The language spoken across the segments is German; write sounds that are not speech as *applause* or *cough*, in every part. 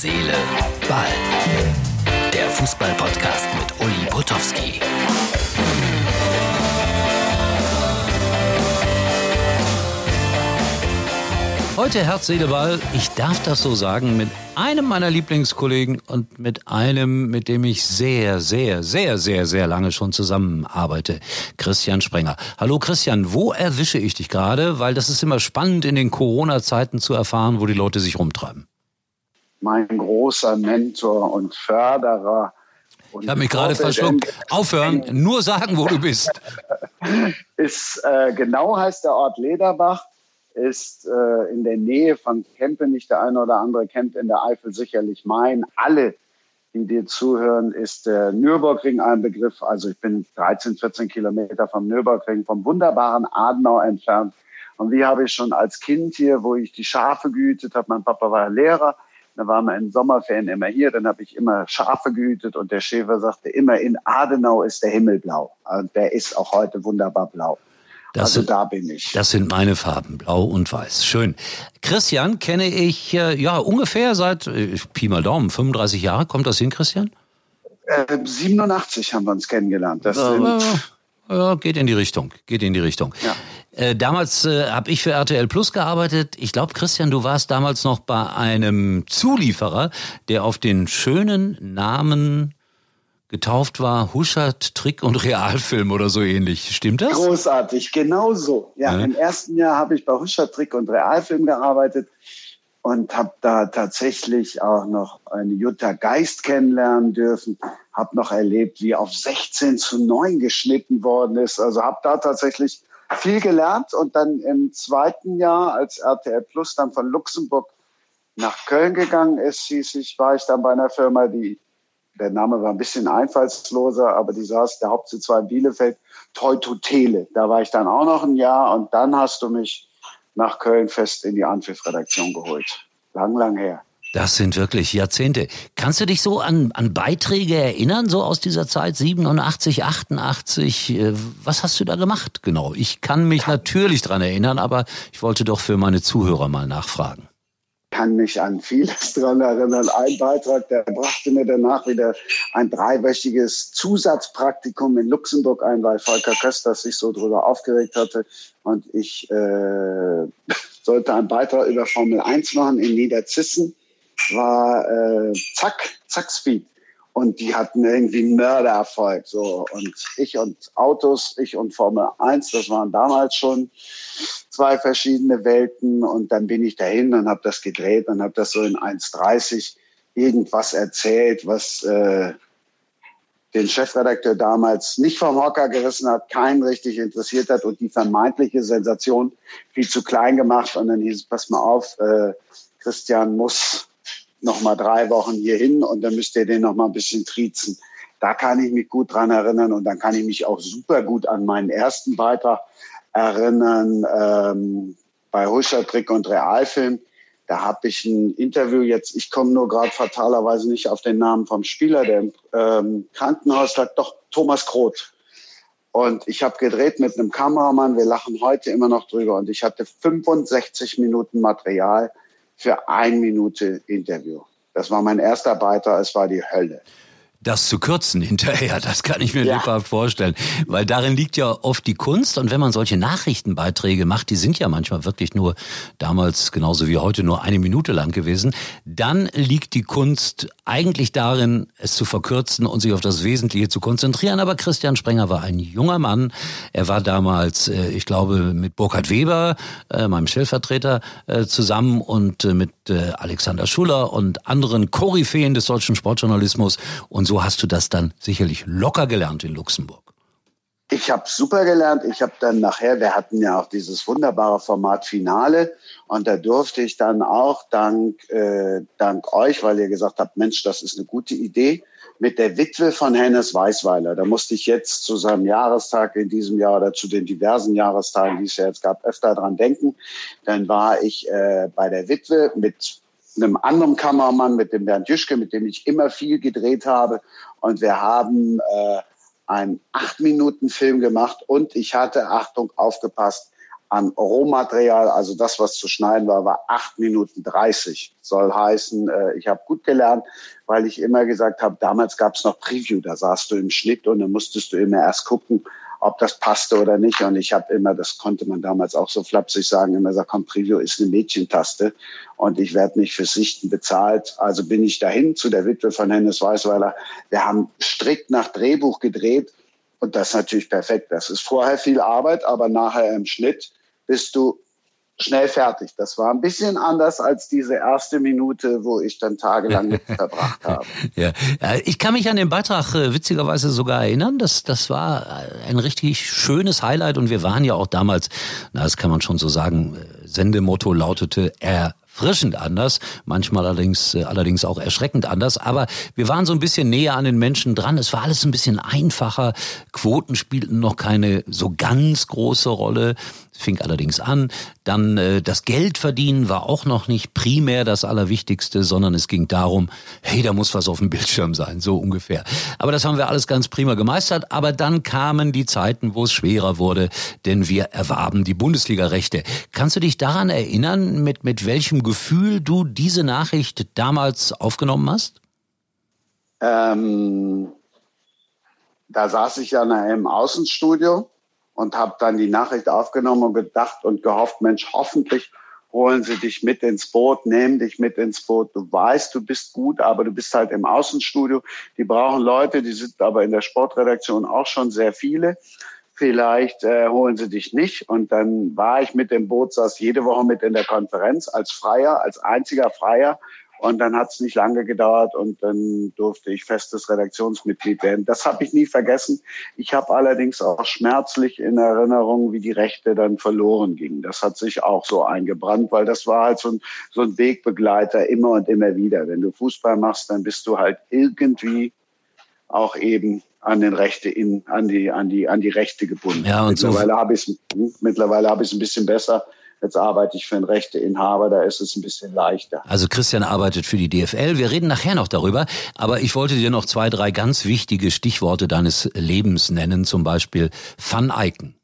Seele, Ball. Der Fußball-Podcast mit Uli Potowski. Heute Herz, Seele, Ball. Ich darf das so sagen mit einem meiner Lieblingskollegen und mit einem, mit dem ich sehr, sehr, sehr, sehr, sehr lange schon zusammenarbeite. Christian Sprenger. Hallo Christian, wo erwische ich dich gerade? Weil das ist immer spannend in den Corona-Zeiten zu erfahren, wo die Leute sich rumtreiben. Mein großer Mentor und Förderer. Und ich habe mich gerade verschluckt. Aufhören, nur sagen, wo du bist. *laughs* ist, äh, genau heißt der Ort Lederbach ist äh, in der Nähe von Kempenich. Der eine oder andere kennt in der Eifel sicherlich Main. Alle, die dir zuhören, ist der Nürburgring ein Begriff. Also ich bin 13, 14 Kilometer vom Nürburgring, vom wunderbaren Adenau entfernt. Und wie habe ich schon als Kind hier, wo ich die Schafe gehütet habe, mein Papa war Lehrer, da waren wir in Sommerferien immer hier, dann habe ich immer Schafe gehütet und der Schäfer sagte immer, in Adenau ist der Himmel blau. Und der ist auch heute wunderbar blau. Das also da bin ich. Das sind meine Farben, blau und weiß. Schön. Christian kenne ich äh, ja ungefähr seit äh, Pi mal Daumen, 35 Jahre. Kommt das hin, Christian? Äh, 87 haben wir uns kennengelernt. Das sind ja, geht in die Richtung. Geht in die Richtung. Ja. Äh, damals äh, habe ich für RTL Plus gearbeitet. Ich glaube, Christian, du warst damals noch bei einem Zulieferer, der auf den schönen Namen getauft war, Huschert, Trick und Realfilm oder so ähnlich. Stimmt das? Großartig, genau so. Ja, ja. im ersten Jahr habe ich bei Huschert, Trick und Realfilm gearbeitet und habe da tatsächlich auch noch eine Jutta Geist kennenlernen dürfen. Habe noch erlebt, wie auf 16 zu 9 geschnitten worden ist. Also habe da tatsächlich viel gelernt und dann im zweiten Jahr, als RTL Plus dann von Luxemburg nach Köln gegangen ist, hieß ich, war ich dann bei einer Firma, die der Name war ein bisschen einfallsloser, aber die saß, der Hauptsitz war in Bielefeld, Teutotele. Da war ich dann auch noch ein Jahr und dann hast du mich nach Köln fest in die Anpfiff-Redaktion geholt. Lang, lang her. Das sind wirklich Jahrzehnte. Kannst du dich so an, an Beiträge erinnern, so aus dieser Zeit, 87, 88? Äh, was hast du da gemacht genau? Ich kann mich natürlich dran erinnern, aber ich wollte doch für meine Zuhörer mal nachfragen kann mich an vieles *laughs* dran erinnern. Ein Beitrag, der brachte mir danach wieder ein dreiwöchiges Zusatzpraktikum in Luxemburg ein, weil Volker Köster sich so darüber aufgeregt hatte. Und ich äh, *laughs* sollte einen Beitrag über Formel 1 machen in Niederzissen. War äh, Zack, Zack Speed. Und die hatten irgendwie einen Mördererfolg. So. Und ich und Autos, ich und Formel 1, das waren damals schon zwei verschiedene Welten. Und dann bin ich dahin und habe das gedreht und habe das so in 1,30 irgendwas erzählt, was äh, den Chefredakteur damals nicht vom Hocker gerissen hat, keinen richtig interessiert hat und die vermeintliche Sensation viel zu klein gemacht. Und dann hieß es, pass mal auf, äh, Christian muss noch mal drei Wochen hier hin und dann müsst ihr den noch mal ein bisschen triezen. Da kann ich mich gut dran erinnern und dann kann ich mich auch super gut an meinen ersten Beitrag erinnern ähm, bei Huscher Trick und Realfilm. Da habe ich ein Interview jetzt, ich komme nur gerade fatalerweise nicht auf den Namen vom Spieler, der im ähm, Krankenhaus lag, doch Thomas Kroth. Und ich habe gedreht mit einem Kameramann, wir lachen heute immer noch drüber und ich hatte 65 Minuten Material für ein Minute Interview. Das war mein erster Beitrag, es war die Hölle das zu kürzen hinterher, *laughs* das kann ich mir ja. lebhaft vorstellen. Weil darin liegt ja oft die Kunst. Und wenn man solche Nachrichtenbeiträge macht, die sind ja manchmal wirklich nur damals genauso wie heute nur eine Minute lang gewesen, dann liegt die Kunst eigentlich darin, es zu verkürzen und sich auf das Wesentliche zu konzentrieren. Aber Christian Sprenger war ein junger Mann. Er war damals, äh, ich glaube, mit Burkhard Weber, äh, meinem Stellvertreter, äh, zusammen und mit Alexander Schuller und anderen Koryphäen des deutschen Sportjournalismus und so hast du das dann sicherlich locker gelernt in Luxemburg. Ich habe super gelernt. Ich habe dann nachher, wir hatten ja auch dieses wunderbare Format Finale und da durfte ich dann auch dank, äh, dank euch, weil ihr gesagt habt, Mensch, das ist eine gute Idee, mit der Witwe von Hennes Weißweiler. Da musste ich jetzt zu seinem Jahrestag in diesem Jahr oder zu den diversen Jahrestagen, die es ja jetzt gab, öfter dran denken. Dann war ich äh, bei der Witwe mit einem anderen Kameramann, mit dem Bernd Jüschke, mit dem ich immer viel gedreht habe. Und wir haben äh, einen acht Minuten Film gemacht und ich hatte, Achtung, aufgepasst, an Rohmaterial, also das, was zu schneiden war, war acht Minuten dreißig. Soll heißen, äh, ich habe gut gelernt, weil ich immer gesagt habe, damals gab es noch Preview, da saßt du im Schnitt und dann musstest du immer erst gucken, ob das passte oder nicht. Und ich habe immer, das konnte man damals auch so flapsig sagen, immer gesagt, komm, Preview ist eine Mädchentaste und ich werde nicht für Sichten bezahlt. Also bin ich dahin zu der Witwe von Hennes Weißweiler. Wir haben strikt nach Drehbuch gedreht und das ist natürlich perfekt. Das ist vorher viel Arbeit, aber nachher im Schnitt bist du schnell fertig. Das war ein bisschen anders als diese erste Minute, wo ich dann tagelang *laughs* mit verbracht habe. Ja, ich kann mich an den Beitrag äh, witzigerweise sogar erinnern. Das, das war ein richtig schönes Highlight und wir waren ja auch damals, na, das kann man schon so sagen, äh, Sendemotto lautete er erfrischend anders, manchmal allerdings, äh, allerdings auch erschreckend anders. Aber wir waren so ein bisschen näher an den Menschen dran. Es war alles ein bisschen einfacher. Quoten spielten noch keine so ganz große Rolle fing allerdings an. Dann äh, das Geld verdienen war auch noch nicht primär das Allerwichtigste, sondern es ging darum, hey, da muss was auf dem Bildschirm sein, so ungefähr. Aber das haben wir alles ganz prima gemeistert. Aber dann kamen die Zeiten, wo es schwerer wurde, denn wir erwarben die Bundesliga-Rechte. Kannst du dich daran erinnern, mit, mit welchem Gefühl du diese Nachricht damals aufgenommen hast? Ähm, da saß ich ja in einem Außenstudio und habe dann die Nachricht aufgenommen und gedacht und gehofft, Mensch, hoffentlich holen sie dich mit ins Boot, nehmen dich mit ins Boot. Du weißt, du bist gut, aber du bist halt im Außenstudio. Die brauchen Leute, die sind aber in der Sportredaktion auch schon sehr viele. Vielleicht äh, holen sie dich nicht. Und dann war ich mit dem Boot, saß jede Woche mit in der Konferenz als Freier, als einziger Freier und dann hat es nicht lange gedauert und dann durfte ich festes Redaktionsmitglied werden. Das habe ich nie vergessen. Ich habe allerdings auch schmerzlich in Erinnerung, wie die Rechte dann verloren gingen. Das hat sich auch so eingebrannt, weil das war halt so ein, so ein Wegbegleiter immer und immer wieder. Wenn du Fußball machst, dann bist du halt irgendwie auch eben an den Rechte in, an die, an die, an die Rechte gebunden. Ja, und mittlerweile so habe ich es, mittlerweile habe ich es ein bisschen besser Jetzt arbeite ich für einen Rechteinhaber, da ist es ein bisschen leichter. Also Christian arbeitet für die DFL. Wir reden nachher noch darüber. Aber ich wollte dir noch zwei, drei ganz wichtige Stichworte deines Lebens nennen. Zum Beispiel Van Eycken.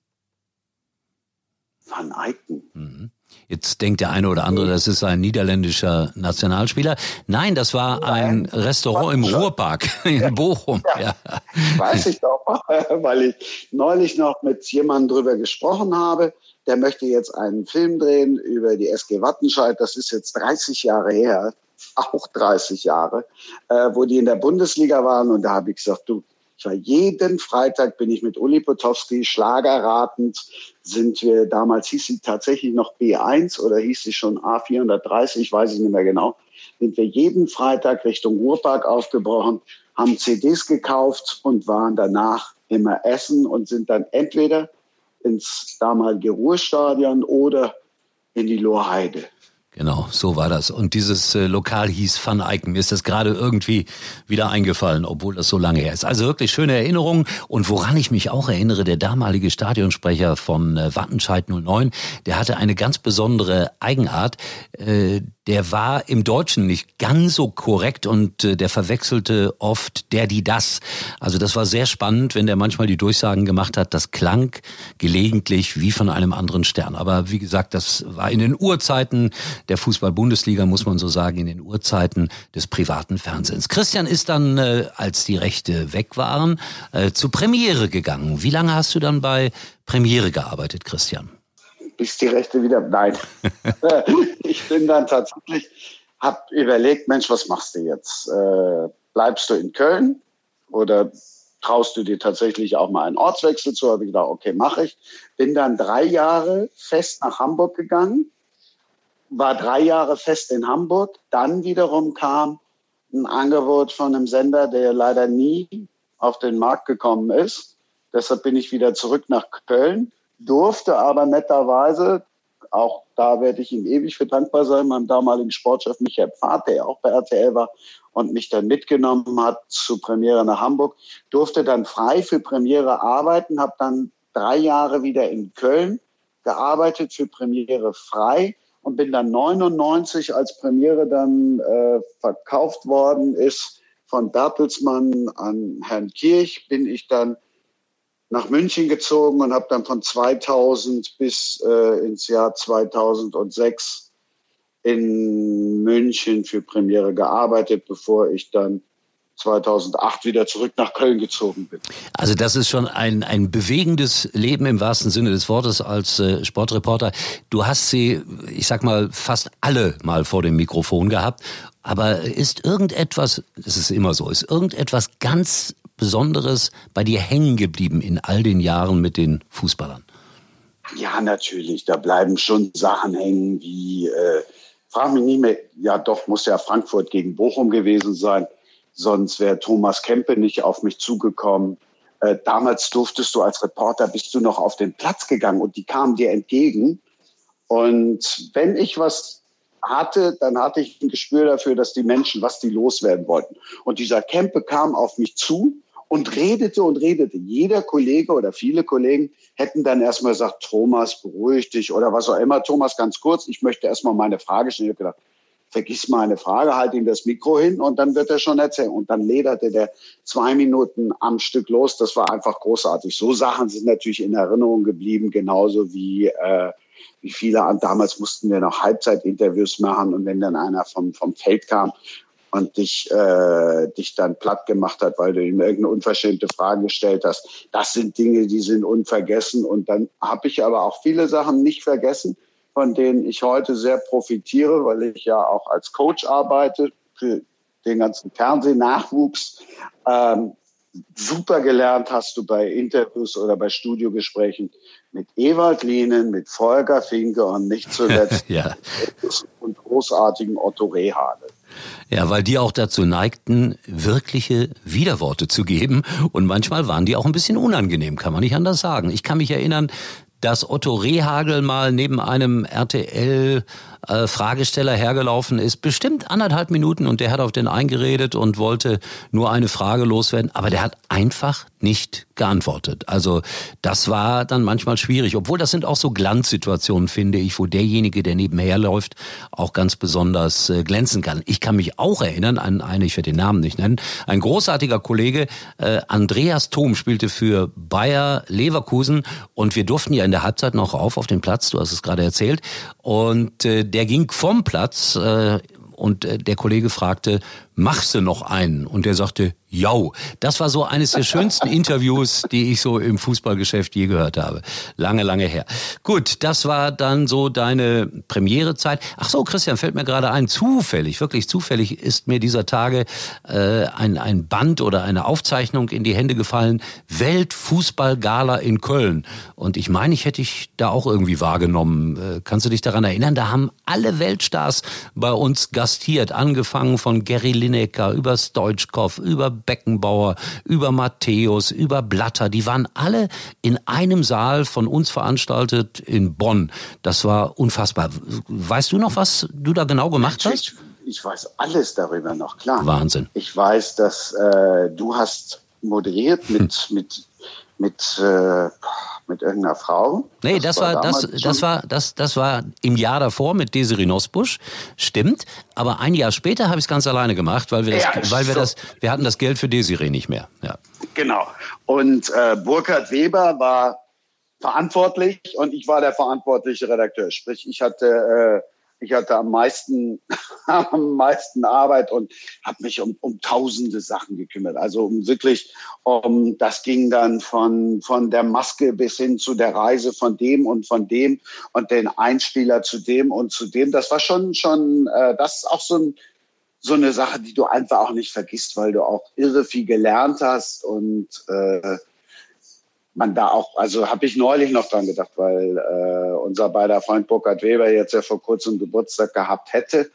Van Eycken? Mhm. Jetzt denkt der eine oder andere, das ist ein niederländischer Nationalspieler. Nein, das war ein Restaurant im Ruhrpark in Bochum. Ja, ja. Weiß ich doch, *laughs* weil ich neulich noch mit jemandem drüber gesprochen habe. Der möchte jetzt einen Film drehen über die SG Wattenscheid. Das ist jetzt 30 Jahre her, *laughs* auch 30 Jahre, äh, wo die in der Bundesliga waren. Und da habe ich gesagt, du, ich war jeden Freitag bin ich mit Uli Potowski schlagerratend sind wir, damals hieß sie tatsächlich noch B1 oder hieß sie schon A430, ich weiß es nicht mehr genau, sind wir jeden Freitag Richtung Ruhrpark aufgebrochen, haben CDs gekauft und waren danach immer essen und sind dann entweder ins damalige Ruhrstadion oder in die Lohrheide. Genau, so war das. Und dieses äh, Lokal hieß Van Eycken. Mir ist das gerade irgendwie wieder eingefallen, obwohl das so lange her ist. Also wirklich schöne Erinnerungen. Und woran ich mich auch erinnere, der damalige Stadionsprecher von äh, Wattenscheid 09, der hatte eine ganz besondere Eigenart. Äh, der war im Deutschen nicht ganz so korrekt und äh, der verwechselte oft der, die, das. Also das war sehr spannend, wenn der manchmal die Durchsagen gemacht hat. Das klang gelegentlich wie von einem anderen Stern. Aber wie gesagt, das war in den Urzeiten der Fußball-Bundesliga, muss man so sagen, in den Urzeiten des privaten Fernsehens. Christian ist dann, äh, als die Rechte weg waren, äh, zu Premiere gegangen. Wie lange hast du dann bei Premiere gearbeitet, Christian? bis die Rechte wieder. Nein. *laughs* *laughs* ich bin dann tatsächlich, habe überlegt, Mensch, was machst du jetzt? Äh, bleibst du in Köln oder traust du dir tatsächlich auch mal einen Ortswechsel zu? Habe ich gedacht, okay, mache ich. Bin dann drei Jahre fest nach Hamburg gegangen, war drei Jahre fest in Hamburg. Dann wiederum kam ein Angebot von einem Sender, der leider nie auf den Markt gekommen ist. Deshalb bin ich wieder zurück nach Köln durfte aber netterweise, auch da werde ich ihm ewig für dankbar sein, meinem damaligen Sportchef Michael Pfad, der auch bei RTL war und mich dann mitgenommen hat zu Premiere nach Hamburg, durfte dann frei für Premiere arbeiten, habe dann drei Jahre wieder in Köln gearbeitet für Premiere frei und bin dann 99, als Premiere dann äh, verkauft worden ist von Bertelsmann an Herrn Kirch, bin ich dann nach München gezogen und habe dann von 2000 bis äh, ins Jahr 2006 in München für Premiere gearbeitet, bevor ich dann 2008 wieder zurück nach Köln gezogen bin. Also das ist schon ein, ein bewegendes Leben im wahrsten Sinne des Wortes als äh, Sportreporter. Du hast sie, ich sag mal, fast alle mal vor dem Mikrofon gehabt. Aber ist irgendetwas, es ist immer so, ist irgendetwas ganz Besonderes bei dir hängen geblieben in all den Jahren mit den Fußballern? Ja, natürlich. Da bleiben schon Sachen hängen wie, äh, frag mich nicht mehr, ja doch, muss ja Frankfurt gegen Bochum gewesen sein sonst wäre Thomas Kempe nicht auf mich zugekommen. Äh, damals durftest du als Reporter, bist du noch auf den Platz gegangen und die kamen dir entgegen. Und wenn ich was hatte, dann hatte ich ein Gespür dafür, dass die Menschen, was die loswerden wollten. Und dieser Kempe kam auf mich zu und redete und redete. Jeder Kollege oder viele Kollegen hätten dann erstmal gesagt, Thomas, beruhig dich oder was auch immer. Thomas, ganz kurz, ich möchte erstmal meine Frage stellen. Ich habe gedacht, vergiss mal eine Frage, halt ihm das Mikro hin und dann wird er schon erzählen. Und dann lederte der zwei Minuten am Stück los. Das war einfach großartig. So Sachen sind natürlich in Erinnerung geblieben, genauso wie, äh, wie viele an. Damals mussten wir noch Halbzeitinterviews machen und wenn dann einer vom, vom Feld kam und dich, äh, dich dann platt gemacht hat, weil du ihm irgendeine unverschämte Frage gestellt hast. Das sind Dinge, die sind unvergessen. Und dann habe ich aber auch viele Sachen nicht vergessen von denen ich heute sehr profitiere, weil ich ja auch als Coach arbeite für den ganzen Fernsehnachwuchs. Ähm, super gelernt hast du bei Interviews oder bei Studiogesprächen mit Ewald Lienen, mit Volker Finke und nicht zuletzt *laughs* ja. und großartigen Otto Rehagel. Ja, weil die auch dazu neigten, wirkliche Widerworte zu geben. Und manchmal waren die auch ein bisschen unangenehm, kann man nicht anders sagen. Ich kann mich erinnern, dass Otto Rehagel mal neben einem RTL äh, hergelaufen ist, bestimmt anderthalb Minuten und der hat auf den eingeredet und wollte nur eine Frage loswerden, aber der hat einfach nicht geantwortet. Also das war dann manchmal schwierig, obwohl das sind auch so Glanzsituationen, finde ich, wo derjenige, der nebenher läuft, auch ganz besonders äh, glänzen kann. Ich kann mich auch erinnern an eine, ich werde den Namen nicht nennen, ein großartiger Kollege, äh, Andreas Thom spielte für Bayer Leverkusen und wir durften ja in der Halbzeit noch auf auf den Platz, du hast es gerade erzählt, und äh, der ging vom Platz äh, und äh, der Kollege fragte, machst du noch einen? Und der sagte, Jau, das war so eines der schönsten *laughs* Interviews, die ich so im Fußballgeschäft je gehört habe. Lange, lange her. Gut, das war dann so deine Premierezeit. Ach so, Christian, fällt mir gerade ein, zufällig, wirklich zufällig ist mir dieser Tage äh, ein, ein Band oder eine Aufzeichnung in die Hände gefallen. Weltfußballgala in Köln. Und ich meine, ich hätte dich da auch irgendwie wahrgenommen. Äh, kannst du dich daran erinnern? Da haben alle Weltstars bei uns gastiert, angefangen von Gary Lineker über Stoichkov, über Beckenbauer, über Matthäus, über Blatter. Die waren alle in einem Saal von uns veranstaltet in Bonn. Das war unfassbar. Weißt du noch, was du da genau gemacht hast? Ich weiß alles darüber noch, klar. Wahnsinn. Ich weiß, dass äh, du hast moderiert mit, hm. mit, mit äh, mit irgendeiner Frau. Nee, das, das war, war das, das war das das war im Jahr davor mit Desiree Nosbusch, stimmt. Aber ein Jahr später habe ich es ganz alleine gemacht, weil wir das, ja, weil wir so. das, wir hatten das Geld für Desiree nicht mehr. Ja. Genau. Und äh, Burkhard Weber war verantwortlich und ich war der verantwortliche Redakteur. Sprich, ich hatte äh, ich hatte am meisten, *laughs* am meisten Arbeit und habe mich um, um tausende Sachen gekümmert. Also um wirklich, um, das ging dann von, von der Maske bis hin zu der Reise von dem und von dem und den Einspieler zu dem und zu dem. Das war schon, schon, äh, das ist auch so ein, so eine Sache, die du einfach auch nicht vergisst, weil du auch irre viel gelernt hast und äh, man da auch, also habe ich neulich noch dran gedacht, weil äh, unser beider Freund Burkhard Weber jetzt ja vor kurzem Geburtstag gehabt hätte.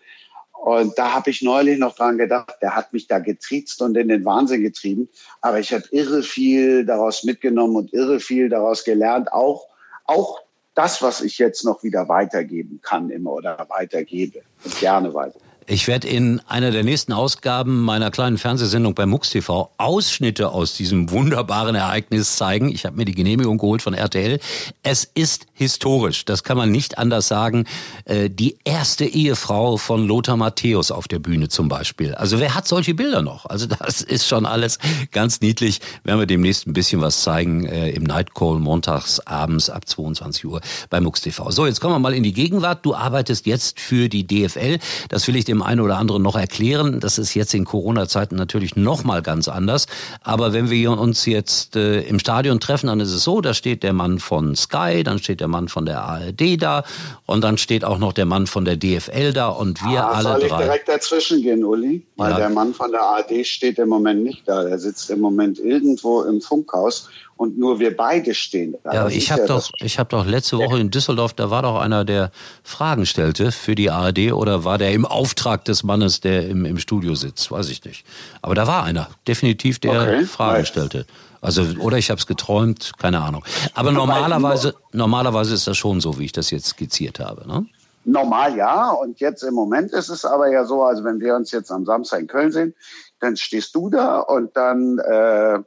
Und da habe ich neulich noch dran gedacht, der hat mich da getriezt und in den Wahnsinn getrieben. Aber ich habe irre viel daraus mitgenommen und irre viel daraus gelernt. Auch, auch das, was ich jetzt noch wieder weitergeben kann immer oder weitergebe und gerne weiter. Ich werde in einer der nächsten Ausgaben meiner kleinen Fernsehsendung bei MUX TV Ausschnitte aus diesem wunderbaren Ereignis zeigen. Ich habe mir die Genehmigung geholt von RTL. Es ist historisch, das kann man nicht anders sagen. Äh, die erste Ehefrau von Lothar Matthäus auf der Bühne zum Beispiel. Also wer hat solche Bilder noch? Also das ist schon alles ganz niedlich. Werden wir demnächst ein bisschen was zeigen äh, im Nightcall montags abends ab 22 Uhr bei MUX TV. So, jetzt kommen wir mal in die Gegenwart. Du arbeitest jetzt für die DFL. Das will ich dem einen oder anderen noch erklären. Das ist jetzt in Corona-Zeiten natürlich noch mal ganz anders. Aber wenn wir uns jetzt äh, im Stadion treffen, dann ist es so, da steht der Mann von Sky, dann steht der Mann von der ARD da und dann steht auch noch der Mann von der DFL da und wir ah, alle soll drei. Soll ich direkt dazwischen gehen, Uli? Weil ja. der Mann von der ARD steht im Moment nicht da. Der sitzt im Moment irgendwo im Funkhaus und nur wir beide stehen da. Ja, ich habe ja doch, ich habe doch letzte Woche in Düsseldorf, da war doch einer, der Fragen stellte für die ARD oder war der im Auftrag des Mannes, der im, im Studio sitzt, weiß ich nicht. Aber da war einer, definitiv, der okay, Fragen stellte. Also oder ich habe es geträumt, keine Ahnung. Aber normalerweise, normalerweise ist das schon so, wie ich das jetzt skizziert habe. Ne? Normal ja. Und jetzt im Moment ist es aber ja so, also wenn wir uns jetzt am Samstag in Köln sehen, dann stehst du da und dann äh,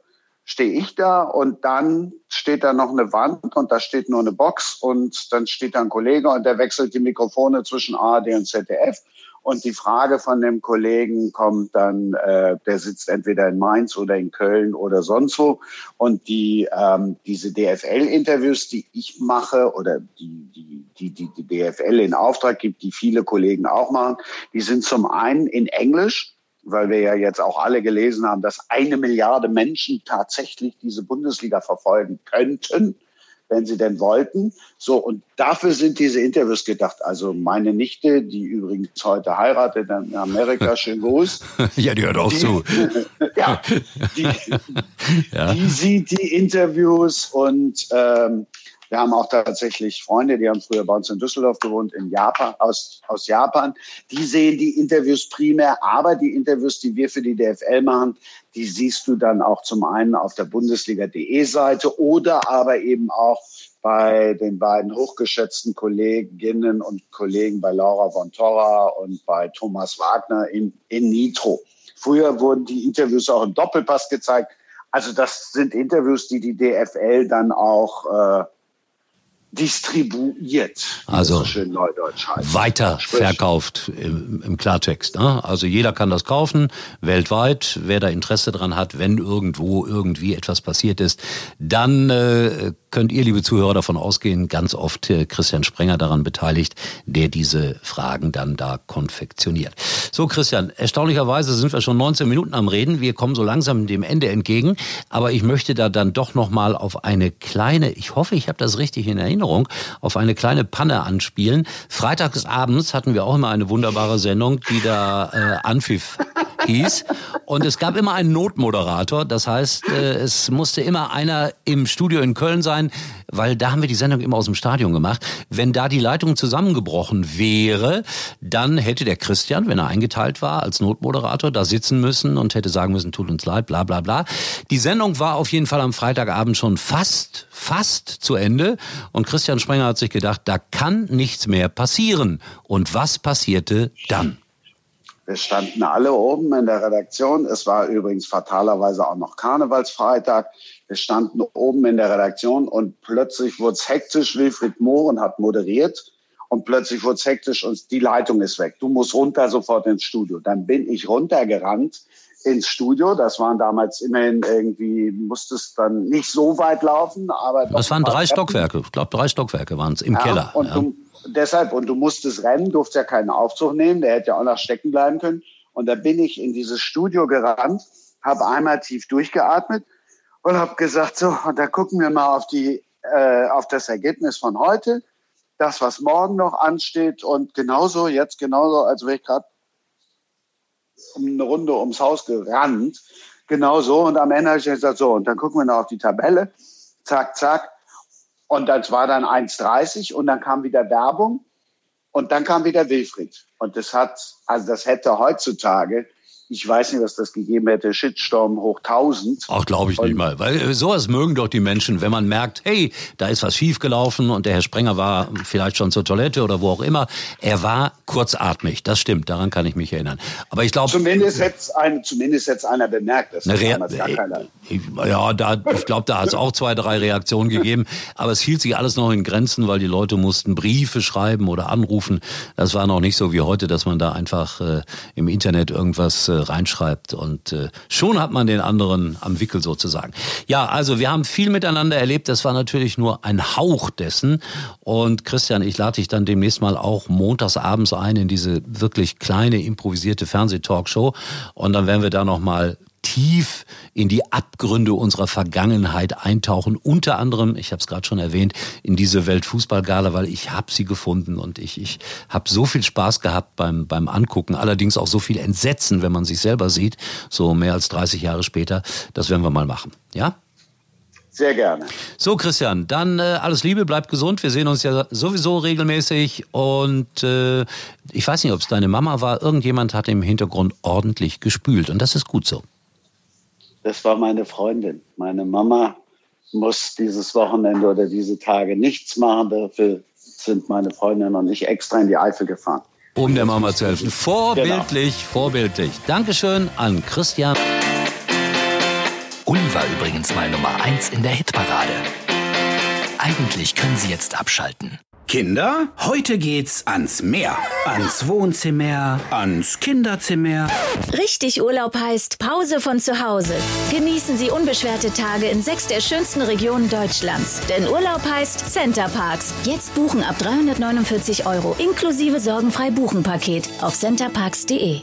stehe ich da und dann steht da noch eine Wand und da steht nur eine Box und dann steht da ein Kollege und der wechselt die Mikrofone zwischen ARD und ZDF und die Frage von dem Kollegen kommt dann, äh, der sitzt entweder in Mainz oder in Köln oder sonst wo. Und die ähm, diese DFL-Interviews, die ich mache oder die, die die die die DFL in Auftrag gibt, die viele Kollegen auch machen, die sind zum einen in Englisch weil wir ja jetzt auch alle gelesen haben, dass eine Milliarde Menschen tatsächlich diese Bundesliga verfolgen könnten, wenn sie denn wollten. So, und dafür sind diese Interviews gedacht. Also meine Nichte, die übrigens heute heiratet in Amerika, *laughs* schön Gruß. ja, die hört auch die, zu. *laughs* ja, die, *laughs* ja, die sieht die Interviews und ähm, wir haben auch tatsächlich Freunde, die haben früher bei uns in Düsseldorf gewohnt, in Japan, aus, aus Japan. Die sehen die Interviews primär, aber die Interviews, die wir für die DFL machen, die siehst du dann auch zum einen auf der Bundesliga.de Seite oder aber eben auch bei den beiden hochgeschätzten Kolleginnen und Kollegen bei Laura von Torra und bei Thomas Wagner in, in Nitro. Früher wurden die Interviews auch im Doppelpass gezeigt. Also das sind Interviews, die die DFL dann auch äh, distribuiert. Also so weiter verkauft im, im Klartext. Ne? Also jeder kann das kaufen, weltweit. Wer da Interesse dran hat, wenn irgendwo irgendwie etwas passiert ist, dann äh, könnt ihr, liebe Zuhörer, davon ausgehen, ganz oft äh, Christian Sprenger daran beteiligt, der diese Fragen dann da konfektioniert. So, Christian, erstaunlicherweise sind wir schon 19 Minuten am Reden. Wir kommen so langsam dem Ende entgegen. Aber ich möchte da dann doch nochmal auf eine kleine, ich hoffe, ich habe das richtig in Erinnerung, auf eine kleine Panne anspielen. Freitagsabends hatten wir auch immer eine wunderbare Sendung, die da äh, anpfiff hieß. Und es gab immer einen Notmoderator. Das heißt, äh, es musste immer einer im Studio in Köln sein, weil da haben wir die Sendung immer aus dem Stadion gemacht. Wenn da die Leitung zusammengebrochen wäre, dann hätte der Christian, wenn er eingeteilt war als Notmoderator, da sitzen müssen und hätte sagen müssen, tut uns leid, bla bla bla. Die Sendung war auf jeden Fall am Freitagabend schon fast, fast zu Ende. Und Christian Sprenger hat sich gedacht, da kann nichts mehr passieren. Und was passierte dann? Wir standen alle oben in der Redaktion. Es war übrigens fatalerweise auch noch Karnevalsfreitag. Wir standen oben in der Redaktion und plötzlich wurde es hektisch. Wilfried Mohren hat moderiert und plötzlich wurde es hektisch und die Leitung ist weg. Du musst runter sofort ins Studio. Dann bin ich runtergerannt ins Studio. Das waren damals immerhin irgendwie, musste es dann nicht so weit laufen, aber. Das waren drei Stockwerke. Ich glaube, drei Stockwerke waren es im ja, Keller. Und ja. du, deshalb, und du musstest rennen, durfte ja keinen Aufzug nehmen, der hätte ja auch noch stecken bleiben können. Und da bin ich in dieses Studio gerannt, habe einmal tief durchgeatmet und habe gesagt, so, und da gucken wir mal auf die, äh, auf das Ergebnis von heute, das, was morgen noch ansteht und genauso, jetzt genauso, als wäre ich gerade eine Runde ums Haus gerannt, genauso. Und am Ende habe ich gesagt, so, und dann gucken wir noch auf die Tabelle, zack, zack, und das war dann 1,30 und dann kam wieder Werbung und dann kam wieder Wilfried. Und das hat, also das hätte heutzutage ich weiß nicht, was das gegeben hätte, Shitstorm hoch 1000. Ach, glaube ich nicht mal. Weil äh, sowas mögen doch die Menschen, wenn man merkt, hey, da ist was schiefgelaufen und der Herr Sprenger war vielleicht schon zur Toilette oder wo auch immer. Er war kurzatmig, das stimmt, daran kann ich mich erinnern. Aber ich glaube... Zumindest hätte ein, zumindest hätte einer bemerkt, das damals gar keiner... Ja, da, ich glaube, da hat es auch zwei, drei Reaktionen gegeben. Aber es hielt sich alles noch in Grenzen, weil die Leute mussten Briefe schreiben oder anrufen. Das war noch nicht so wie heute, dass man da einfach äh, im Internet irgendwas äh, reinschreibt und äh, schon hat man den anderen am Wickel sozusagen. Ja, also wir haben viel miteinander erlebt. Das war natürlich nur ein Hauch dessen. Und Christian, ich lade dich dann demnächst mal auch montags abends ein in diese wirklich kleine improvisierte Fernsehtalkshow und dann werden wir da noch mal tief in die Abgründe unserer Vergangenheit eintauchen. Unter anderem, ich habe es gerade schon erwähnt, in diese Weltfußballgala, weil ich habe sie gefunden und ich, ich habe so viel Spaß gehabt beim, beim Angucken. Allerdings auch so viel Entsetzen, wenn man sich selber sieht, so mehr als 30 Jahre später. Das werden wir mal machen. Ja? Sehr gerne. So, Christian, dann äh, alles Liebe, bleib gesund. Wir sehen uns ja sowieso regelmäßig. Und äh, ich weiß nicht, ob es deine Mama war. Irgendjemand hat im Hintergrund ordentlich gespült. Und das ist gut so. Das war meine Freundin. Meine Mama muss dieses Wochenende oder diese Tage nichts machen. Dafür sind meine Freundin und ich extra in die Eifel gefahren. Um der Mama zu helfen. Vorbildlich, genau. vorbildlich. Dankeschön an Christian. Uli war übrigens mal Nummer 1 in der Hitparade. Eigentlich können Sie jetzt abschalten. Kinder, heute geht's ans Meer. Ans Wohnzimmer, ans Kinderzimmer. Richtig Urlaub heißt Pause von zu Hause. Genießen Sie unbeschwerte Tage in sechs der schönsten Regionen Deutschlands. Denn Urlaub heißt Center Parks. Jetzt buchen ab 349 Euro inklusive sorgenfrei Buchenpaket auf centerparks.de.